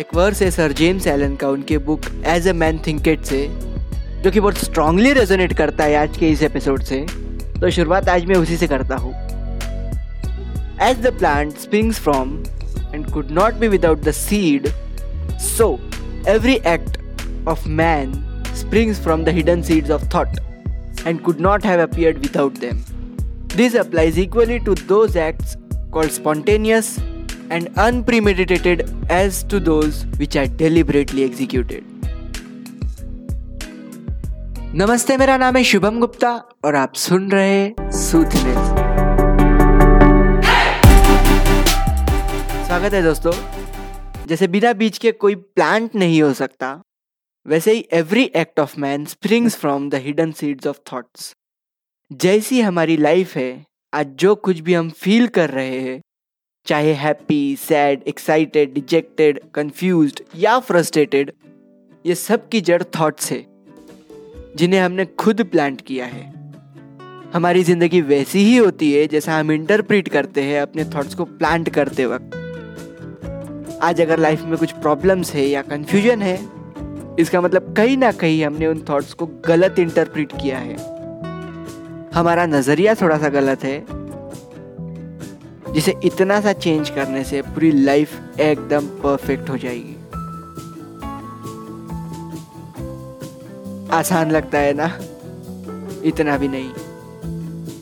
एक वर्स है sir James Allen का उनके book as a man thinketh से, जो कि बहुत स्ट्रांगली रेजोनेट करता है आज के इस एपिसोड से तो शुरुआत आज मैं उसी से करता हूँ as the plant springs from and could not be without the seed so every act of man springs from the hidden seeds of thought and could not have appeared without them. This applies equally to those acts called spontaneous and unpremeditated as to those which are deliberately executed. नमस्ते, मेरा नाम है शुभम गुप्ता और आप सुन रहे हैं स्वागत है दोस्तों। जैसे बिना बीज के कोई प्लांट नहीं हो सकता, वैसे ही every act of man springs from the hidden seeds of thoughts जैसी हमारी लाइफ है, आज जो कुछ भी हम फील कर रहे हैं चाहे happy sad excited dejected confuse या फ्रस्ट्रेटेड ये सब की जड़ थॉट्स है, जिन्हें हमने खुद प्लांट किया है। हमारी ज़िंदगी वैसी ही होती है जैसा हम इंटरप्रिट करते हैं अपने थॉट्स को प्लांट करते वक्त। आज अगर लाइफ में कुछ प्रॉब्लम्स है या कंफ्यूजन है, इसका मतलब कहीं ना कहीं हमने उन थॉट्स को गलत इंटरप्रिट किया है। हमारा नज़रिया थोड़ा सा गलत है जिसे इतना सा चेंज करने से पूरी लाइफ एकदम परफेक्ट हो जाएगी। आसान लगता है ना? इतना भी नहीं।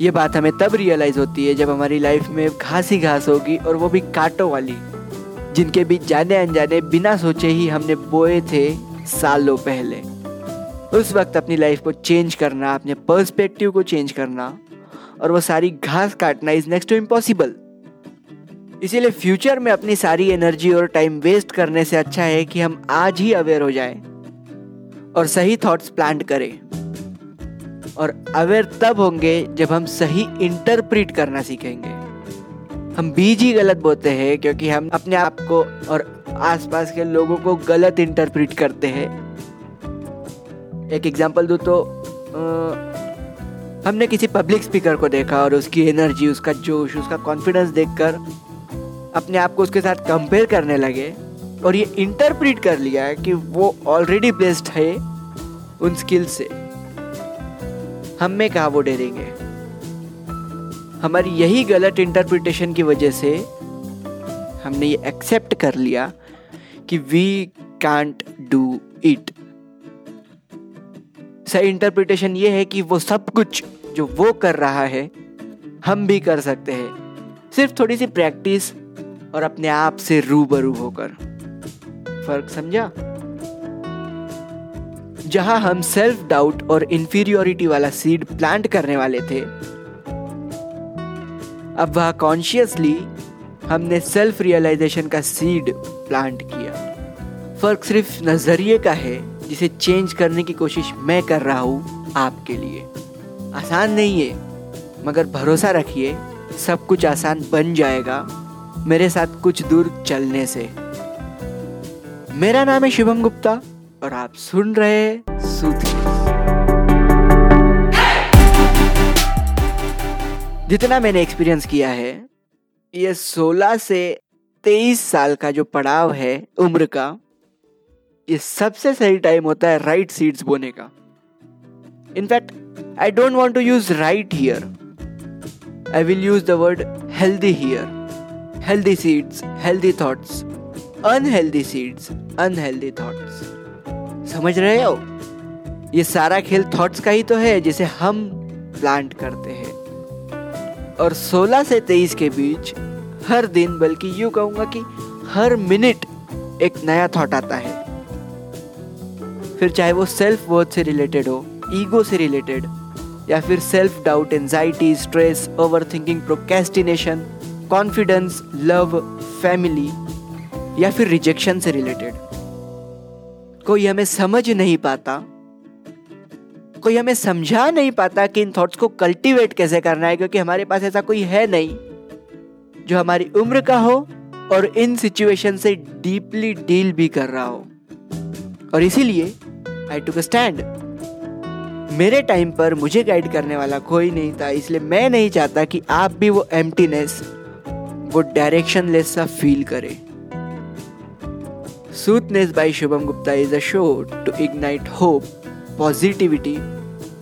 ये बात हमें तब रियलाइज़ होती है जब हमारी लाइफ में घास ही घास होगी और वो भी कांटों वाली, जिनके बीच जाने अनजाने बिना सोचे ही हमने बोए थे सालों पहले। उस वक्त अपनी लाइफ को चेंज करना, अपने पर्सपेक्टिव को चेंज करना और वो सारी घास काटना इज़ नेक्स्ट टू इम्पॉसिबल इसीलिए फ्यूचर में अपनी सारी एनर्जी और टाइम वेस्ट करने से अच्छा है कि हम आज ही अवेयर हो जाएँ और सही थॉट्स प्लांट करें। और अवेयर तब होंगे जब हम सही इंटरप्रिट करना सीखेंगे। हम बीज ही गलत बोते हैं क्योंकि हम अपने आप को और आसपास के लोगों को गलत इंटरप्रिट करते हैं। एक एग्जांपल दूँ तो आ, हमने किसी पब्लिक स्पीकर को देखा और उसकी एनर्जी उसका जोश उसका कॉन्फिडेंस देखकर अपने आप को उसके साथ कंपेयर करने लगे और ये इंटरप्रिट कर लिया कि वो ऑलरेडी बेस्ट है उन स्किल से। हम में कहा वो डरेंगे? हमारी यही गलत इंटरप्रिटेशन की वजह से हमने ये एक्सेप्ट कर लिया कि वी कांट डू इट सही इंटरप्रिटेशन ये है कि वो सब कुछ जो वो कर रहा है, हम भी कर सकते हैं। सिर्फ़ थोड़ी सी प्रैक्टिस और अपने आप से रूबरू होकर। फ़र्क समझा? जहाँ हम सेल्फ डाउट और इंफीरियोरिटी वाला सीड प्लांट करने वाले थे, अब वह कॉन्शियसली हमने सेल्फ रियलाइजेशन का सीड प्लांट किया। फ़र्क सिर्फ़ नज़रिए का है, जिसे चेंज करने की कोशिश मैं कर रहा हूँ आपके लिए। आसान नहीं है, मगर भरोसा रखिए, सब कुछ आसान बन जाएगा। मेरे साथ कुछ दूर चलने से। मेरा नाम है शुभम गुप्ता और आप सुन रहे सूथी जितना मैंने एक्सपीरियंस किया है, ये 16 से 23 साल का जो पड़ाव है उम्र का, ये सबसे सही टाइम होता है राइट सीड्स बोने का। In fact I don't want to use right here I will use the word healthy here healthy seeds healthy thoughts unhealthy seeds unhealthy thoughts समझ रहे हो? ये सारा खेल थॉट्स का ही तो है, जिसे हम प्लांट करते हैं। और 16 से 23 के बीच हर दिन, बल्कि यूँ कहूँगा कि हर मिनट एक नया थॉट आता है। फिर चाहे वो सेल्फ वर्थ से रिलेटेड हो ईगो से रिलेटेड या फिर self doubt anxiety stress over thinking procrastination confidence love family या फिर रिजेक्शन से रिलेटेड कोई हमें समझ नहीं पाता, कोई हमें समझा नहीं पाता कि इन थॉट्स को कल्टीवेट कैसे करना है, क्योंकि हमारे पास ऐसा कोई है नहीं जो हमारी उम्र का हो और इन सिचुएशन से डीपली डील भी कर रहा हो। और इसीलिए आई टुक स्टैंड मेरे टाइम पर मुझे गाइड करने वाला कोई नहीं था, इसलिए मैं नहीं चाहता कि आप भी वो एम्प्टीनेस वो डायरेक्शनलेस सा फील करे। Soothness by Shubham Gupta is a show to ignite hope positivity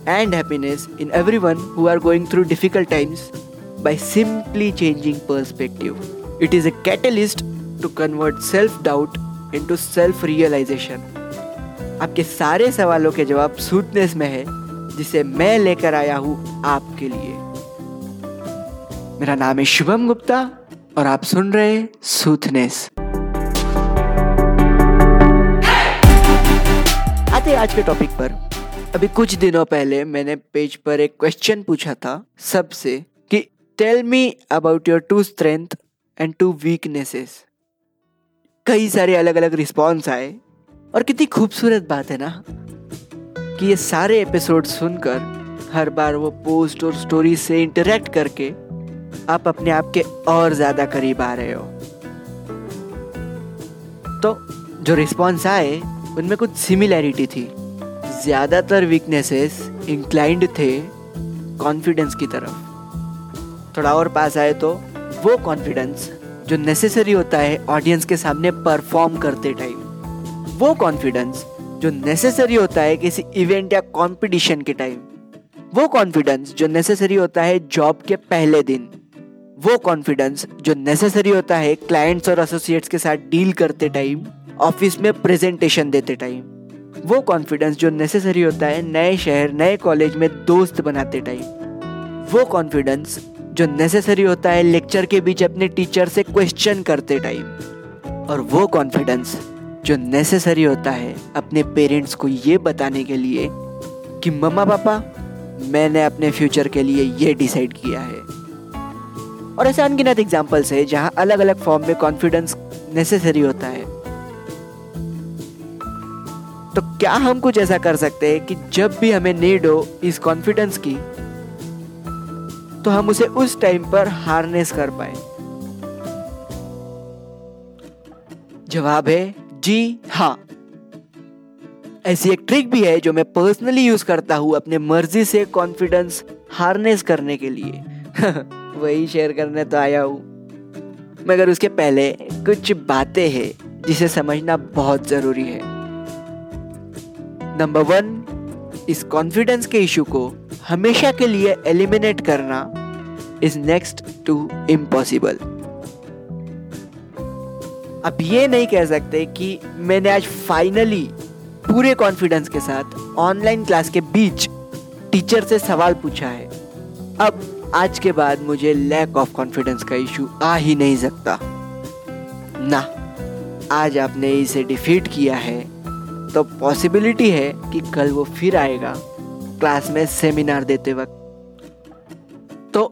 and happiness in every who are going through difficult times by simply changing perspective it is a catalyst to convert self doubt in self realisation आपके सारे सवालों के जवाब सूथनेस में है, जिसे मैं लेकर आया हूँ आपके लिए। मेरा नाम है शुभम गुप्ता और आप सुन रहे हैं सूथनेस आते आज के टॉपिक पर। अभी कुछ दिनों पहले मैंने पेज पर एक क्वेश्चन पूछा था सबसे कि tell me about your two strength and two weaknesses कई सारे अलग अलग रिस्पॉन्स आए और कितनी खूबसूरत बात है ना कि ये सारे एपिसोड सुनकर हर बार वो पोस्ट और स्टोरी से इंटरेक्ट करके आप अपने आप के और ज़्यादा करीब आ रहे हो। तो जो रिस्पॉन्स आए, उनमें कुछ सिमिलैरिटी थी। ज़्यादातर वीकनेसेस इंक्लाइंड थे कॉन्फिडेंस की तरफ़। थोड़ा और पास आए तो वो कॉन्फिडेंस जो नेसेसरी होता है ऑडियंस के सामने परफॉर्म करते टाइम वो कॉन्फिडेंस जो नेसेसरी होता है किसी इवेंट या कंपटीशन के टाइम वो कॉन्फिडेंस जो नेसेसरी होता है जॉब के पहले दिन। वो कॉन्फिडेंस जो नेसेसरी होता है क्लाइंट्स और एसोसिएट्स के साथ डील करते टाइम ऑफ़िस में प्रेजेंटेशन देते टाइम वो कॉन्फिडेंस जो नेसेसरी होता है नए शहर, नए कॉलेज में दोस्त बनाते टाइम वो कॉन्फिडेंस जो नेसेसरी होता है लेक्चर के बीच अपने टीचर से क्वेश्चन करते टाइम और वो कॉन्फिडेंस जो नेसेसरी होता है अपने पेरेंट्स को ये बताने के लिए कि मम्मा पापा मैंने अपने फ्यूचर के लिए ये डिसाइड किया है। और ऐसे अनगिनत एग्जाम्पल्स है जहाँ अलग अलग फॉर्म में कॉन्फिडेंस नेसेसरी होता है। तो क्या हम कुछ ऐसा कर सकते हैं कि जब भी हमें नीड हो इस कॉन्फिडेंस की तो हम उसे उस टाइम पर हार्नेस कर पाए। जवाब है, जी हाँ। ऐसी एक ट्रिक भी है जो मैं पर्सनली यूज़ करता हूँ अपने मर्ज़ी से कॉन्फिडेंस हार्नेस करने के लिए। वही शेयर करने तो आया हूँ। मगर उसके पहले कुछ बातें हैं जिसे समझना बहुत ज़रूरी है। नंबर वन इस कॉन्फिडेंस के इशू को हमेशा के लिए एलिमिनेट करना इज़ नेक्स्ट टू इम्पॉसिबल अब ये नहीं कह सकते कि मैंने आज फाइनली पूरे कॉन्फिडेंस के साथ ऑनलाइन क्लास के बीच टीचर से सवाल पूछा है। अब आज के बाद मुझे लैक ऑफ़ कॉन्फिडेंस का इशू आ ही नहीं सकता। ना, आज आपने इसे डिफीट किया है तो पॉसिबिलिटी है कि कल वो फिर आएगा क्लास में सेमिनार देते वक्त। तो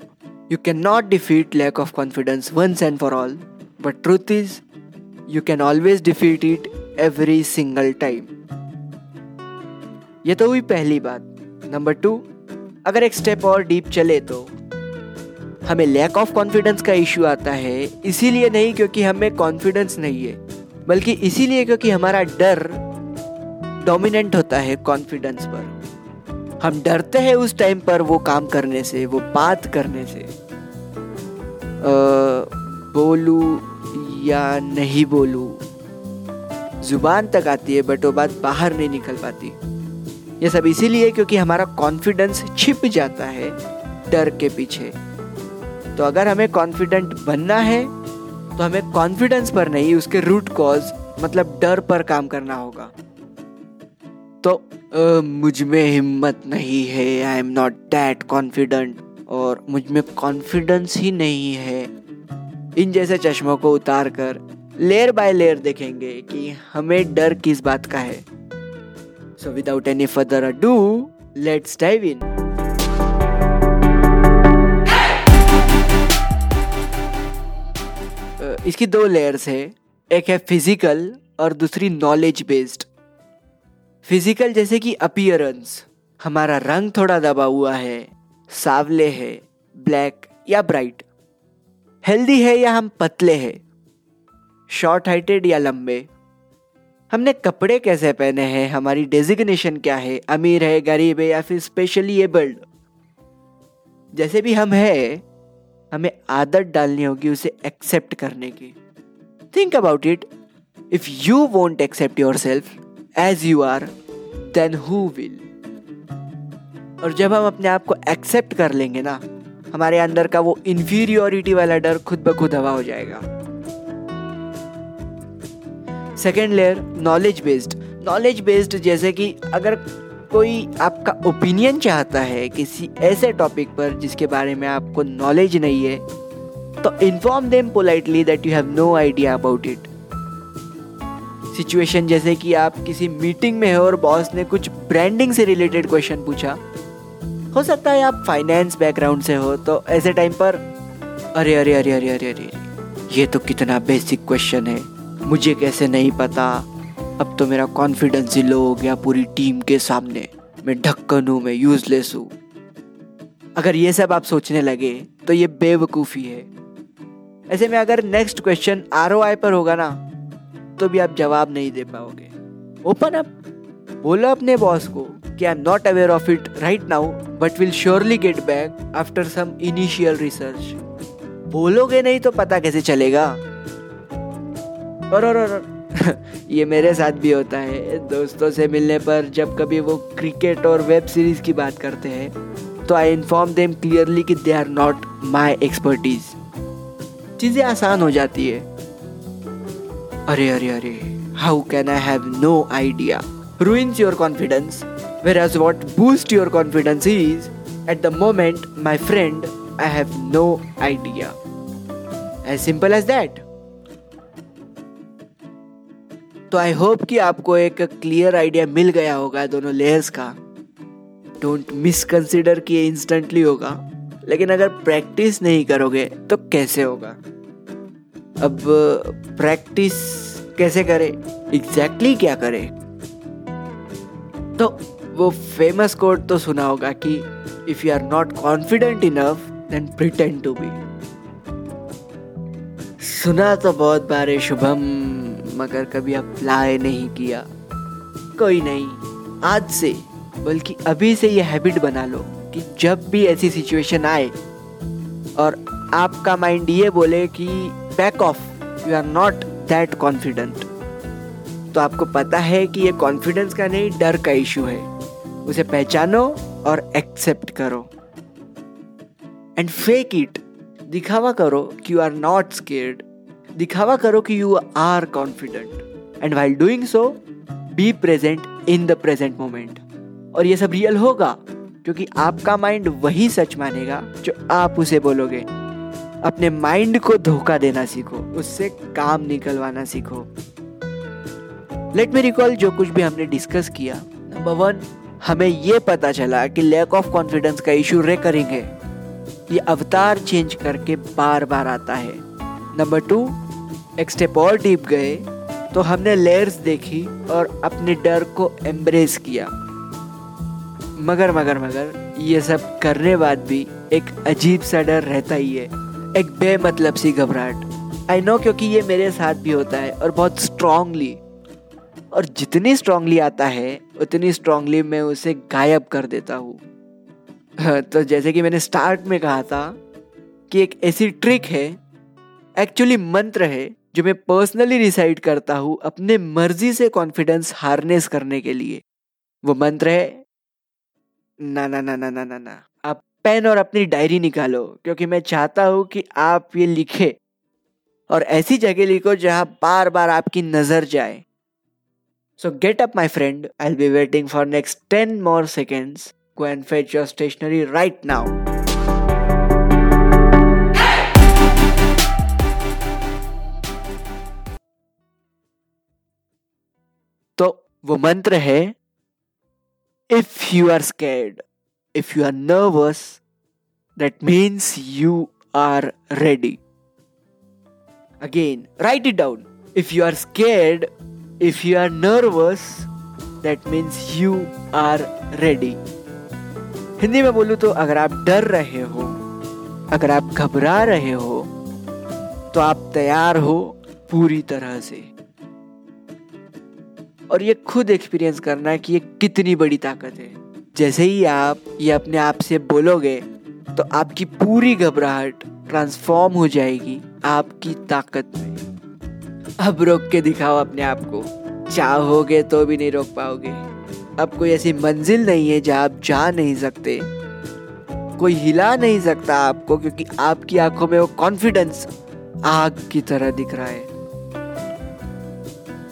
you can not defeat lack of confidence once and for all but truth is you can always defeat it every single time ये तो हुई पहली बात। नंबर टू अगर एक स्टेप और डीप चले तो? हमें लैक ऑफ़ कॉन्फिडेंस का इश्यू आता है, इसीलिए नहीं क्योंकि हमें कॉन्फिडेंस नहीं है, बल्कि इसीलिए क्योंकि हमारा डर डोमिनेंट होता है कॉन्फिडेंस पर। हम डरते हैं उस टाइम पर वो काम करने से, वो बात करने से। बोलू या नहीं बोलू, ज़ुबान तक आती है बट वो बात बाहर नहीं निकल पाती। ये सब इसीलिए क्योंकि हमारा कॉन्फिडेंस छिप जाता है डर के पीछे। तो अगर हमें कॉन्फिडेंट बनना है तो हमें कॉन्फिडेंस पर नहीं, उसके रूट कॉज मतलब डर पर काम करना होगा। तो मुझमें हिम्मत नहीं है I am not that confident और मुझमें कॉन्फिडेंस ही नहीं है। इन जैसे चश्मों को उतार कर लेयर बाय लेयर देखेंगे कि हमें डर किस बात का है। So without any further ado let's dive in इसकी दो लेयर्स है। एक है फ़िज़िकल और दूसरी नॉलेज बेस्ड फ़िज़िकल जैसे कि अपियरेंस हमारा रंग थोड़ा दबा हुआ है, सावले है ब्लैक या ब्राइट हेल्दी है या हम पतले हैं? शॉर्ट हाइटेड या लंबे? हमने कपड़े कैसे पहने हैं? हमारी डेजिग्नेशन क्या है? अमीर है, गरीब है या फिर स्पेशली एबल्ड जैसे भी हम हैं हमें आदत डालनी होगी उसे एक्सेप्ट करने की। Think about it if you want accept yourself as you are then who will और जब हम अपने आप को एक्सेप्ट कर लेंगे ना, हमारे अंदर का वो इंफीरियोरिटी वाला डर खुद ब खुद हवा हो जाएगा। Second layer knowledge based knowledge based जैसे कि अगर कोई आपका ओपिनियन चाहता है किसी ऐसे टॉपिक पर जिसके बारे में आपको नॉलेज नहीं है तो inform them politely that you have no idea about it situation जैसे कि आप किसी मीटिंग में हो और बॉस ने कुछ ब्रांडिंग से रिलेटेड क्वेश्चन पूछा। हो सकता है आप फाइनेंस बैकग्राउंड से हो तो ऐसे टाइम पर, अरे अरे अरे अरे अरे अरे, ये तो कितना बेसिक क्वेश्चन है, मुझे कैसे नहीं पता? अब तो मेरा कॉन्फिडेंस ही लो हो गया पूरी टीम के सामने। मैं ढक्कन हूँ मैं यूजलेस हूँ। अगर ये सब आप सोचने लगे तो ये बेवकूफ़ी है। ऐसे में अगर नेक्स्ट क्वेश्चन आर पर होगा ना तो भी आप जवाब नहीं दे पाओगे। ओपन अप बोलो अपने बॉस को कि I am not aware of it right now but will surely get back after some initial research बोलोगे नहीं तो पता कैसे चलेगा? और और, और, और। ये मेरे साथ भी होता है। दोस्तों से मिलने पर जब कभी वो क्रिकेट और वेब सीरीज़ की बात करते हैं तो आई इन्फॉर्म देम क्लियरली कि they are not my expertise चीज़ें आसान हो जाती है। अरे अरे अरे how can I have no idea ruins your confidence, whereas what boosts your confidence is, at the moment, my friend, i have no idea as simple as that तो I hope कि आपको एक क्लियर आइडिया मिल गया होगा दोनों layers का। Don't मिसकंसिडर कि ये इंस्टेंटली होगा। लेकिन अगर प्रैक्टिस नहीं करोगे तो कैसे होगा? अब प्रैक्टिस कैसे करें? एग्जैक्टली exactly क्या करें? तो वो फ़ेमस कोड तो सुना होगा कि if you are not confident enough then pretend to be सुना तो बहुत बार है, शुभम। मगर कभी अप्लाई नहीं किया। कोई नहीं, आज से, बल्कि अभी से ये हैबिट बना लो कि जब भी ऐसी सिचुएशन आए, और आपका माइंड ये बोले कि back off you are not that confident तो आपको पता है कि ये कॉन्फिडेंस का नहीं, डर का इशू है। उसे पहचानो और एक्सेप्ट करो। एंड फेक इट दिखावा करो कि यू आर नॉट स्केर्ड दिखावा करो कि you are confident and while doing so be present in the present moment और ये सब रियल होगा, क्योंकि आपका माइंड वही सच मानेगा जो आप उसे बोलोगे। अपने माइंड को धोखा देना सीखो, उससे काम निकलवाना सीखो। लेट मी रिकॉल जो कुछ भी हमने डिस्कस किया। नंबर वन हमें ये पता चला कि लैक ऑफ़ कॉन्फिडेंस का इशू रेकरिंग है। ये अवतार चेंज करके बार बार आता है। नंबर टू एक स्टेप और डीप गए तो हमने लेयर्स देखी और अपने डर को एम्ब्रेस किया। मगर मगर मगर, ये सब करने बाद भी एक अजीब सा डर रहता ही है, एक बेमतलब सी घबराहट। आई नो क्योंकि ये मेरे साथ भी होता है और बहुत स्ट्रांगली और जितनी स्ट्रांगली आता है, उतनी स्ट्रांगली मैं उसे गायब कर देता हूँ। तो जैसे कि मैंने स्टार्ट में कहा था कि एक ऐसी ट्रिक है एक्चुअली मंत्र है जो मैं पर्सनली डिसाइड करता हूँ अपने मर्ज़ी से कॉन्फिडेंस हार्नेस करने के लिए वो मंत्र है ना ना ना ना ना ना ना आप पेन और अपनी डायरी निकालो क्योंकि मैं चाहता हूँ कि आप ये लिखे और ऐसी जगह लिखो जहाँ बार बार आपकी नज़र जाए So get up my friend, I'll be waiting for next 10 more seconds. Go and fetch your stationery right now. तो वो मंत्र है if you are scared if you are nervous that means you are ready again write it down if you are scared If you are nervous, that means you are ready. Hindi में बोलूँ तो अगर आप डर रहे हो अगर आप घबरा रहे हो तो आप तैयार हो पूरी तरह से। और ये खुद एक्सपीरियंस करना कि ये कितनी बड़ी ताकत है। जैसे ही आप ये अपने आप से बोलोगे तो आपकी पूरी घबराहट ट्रांसफॉर्म हो जाएगी आपकी ताकत में। अब रोक के दिखाओ अपने आप को। चाहोगे तो भी नहीं रोक पाओगे। अब कोई ऐसी मंजिल नहीं है जहाँ आप जा नहीं सकते। कोई हिला नहीं सकता आपको क्योंकि आपकी आँखों में वो कॉन्फिडेंस आग की तरह दिख रहा है।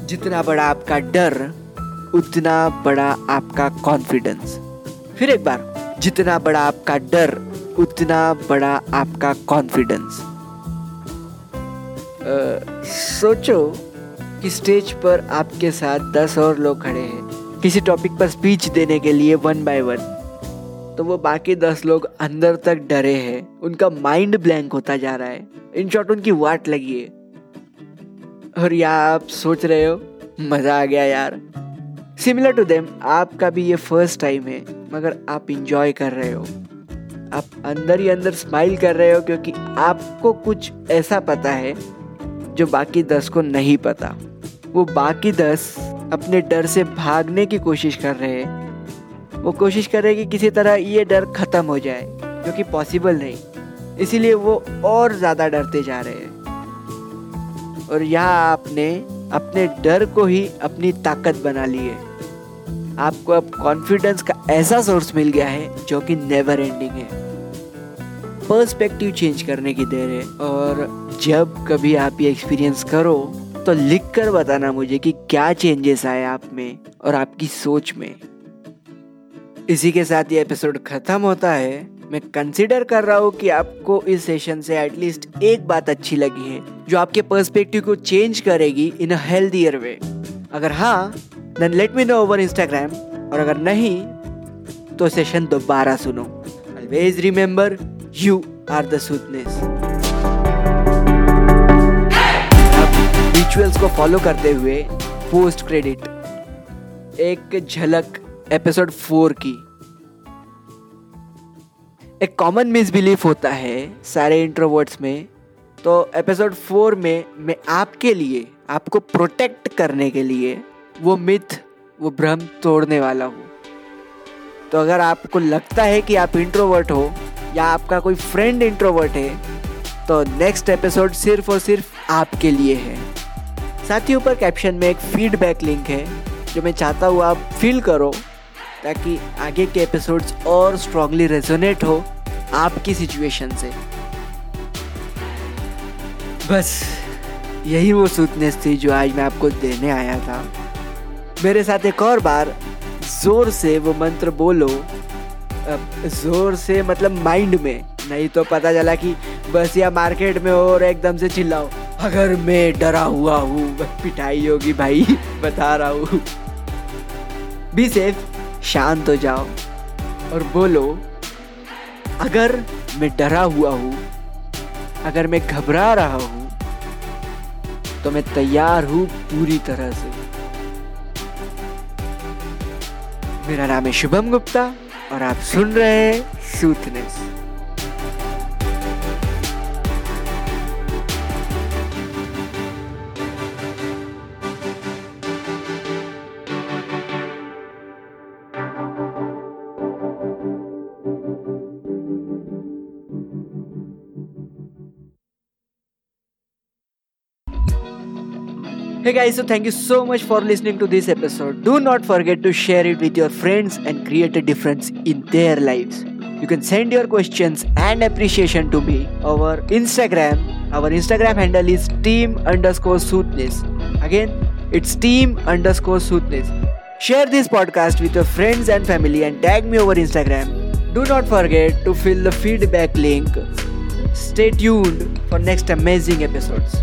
जितना बड़ा आपका डर, उतना बड़ा आपका कॉन्फिडेंस फिर एक बार, जितना बड़ा आपका डर, उतना बड़ा आपका कॉन्फिडेंस सोचो कि स्टेज पर आपके साथ दस और लोग खड़े हैं। किसी टॉपिक पर स्पीच देने के लिए वन बाय वन तो वो बाकी दस लोग अंदर तक डरे हैं। उनका माइंड ब्लैंक होता जा रहा है। इन शॉर्ट उनकी वाट लगी है। और या आप सोच रहे हो, मज़ा आ गया यार। सिमिलर टू देम आपका भी ये फ़र्स्ट टाइम है, मगर आप इंजॉय कर रहे हो। आप अंदर ही अंदर स्माइल कर रहे हो क्योंकि आपको कुछ ऐसा पता है, जो बाकी दस को नहीं पता। वो बाकी दस अपने डर से भागने की कोशिश कर रहे हैं। वो कोशिश कर रहे हैं कि किसी तरह ये डर खत्म हो जाए, जो कि पॉसिबल नहीं। इसीलिए वो और ज़्यादा डरते जा रहे हैं। और यहाँ आपने अपने डर को ही अपनी ताकत बना ली है। आपको अब कॉन्फिडेंस का ऐसा सोर्स मिल गया है जो कि नेवर एंडिंग है। पर्सपेक्टिव चेंज करने की देर है और जब कभी आप ये एक्सपीरियंस करो तो लिख कर बताना मुझे कि क्या चेंजेस आए आप में और आपकी सोच में। इसी के साथ ये एपिसोड खत्म होता है। मैं कंसिडर कर रहा हूँ कि आपको इस सेशन से एटलीस्ट एक बात अच्छी लगी है, जो आपके पर्सपेक्टिव को चेंज करेगी इन अ हेल्दियर वे अगर हाँ then let me know over Instagram और अगर नहीं तो सेशन दोबारा सुनो. Always remember you are the sweetness rituals को फॉलो करते हुए पोस्ट क्रेडिट एक झलक एपिसोड फोर की. एक कॉमन मिसबिलीफ होता है सारे इंट्रोवर्ट्स में। तो एपिसोड फोर में मैं आपके लिए, आपको प्रोटेक्ट करने के लिए वो मिथ वो भ्रम तोड़ने वाला हूँ। तो अगर आपको लगता है कि आप इंट्रोवर्ट हो या आपका कोई फ्रेंड इंट्रोवर्ट है तो नेक्स्ट एपिसोड सिर्फ़ और सिर्फ़ आपके लिए है। साथ ही ऊपर कैप्शन में एक फीडबैक लिंक है, जो मैं चाहता हूँ आप फील करो। ताकि आगे के एपिसोड्स और स्ट्रांगली रेजोनेट हो आपकी सिचुएशन से। बस, यही वो सूतनेस थी जो आज मैं आपको देने आया था। मेरे साथ एक और बार, ज़ोर से वो मंत्र बोलो। ज़ोर से मतलब माइंड में, नहीं तो पता चला कि बस या मार्केट में हो और एकदम से चिल्लाओ। अगर मैं डरा हुआ हूँ, पिटाई होगी भाई, बता रहा हूँ। बी सेफ़ शांत हो जाओ। और बोलो, अगर मैं डरा हुआ हूँ, अगर मैं घबरा रहा हूँ तो मैं तैयार हूँ पूरी तरह से। मेरा नाम है शुभम गुप्ता और आप सुन रहे हैं सूथनेस Hey guys, so thank you so much for listening to this episode. Do not forget to share it with your friends and create a difference in their lives. You can send your questions and appreciation to me over Instagram. Our Instagram handle is team underscore soothness. Again, it's team underscore soothness. Share this podcast with your friends and family and tag me over Instagram. Do not forget to fill the feedback link. Stay tuned for next amazing episodes.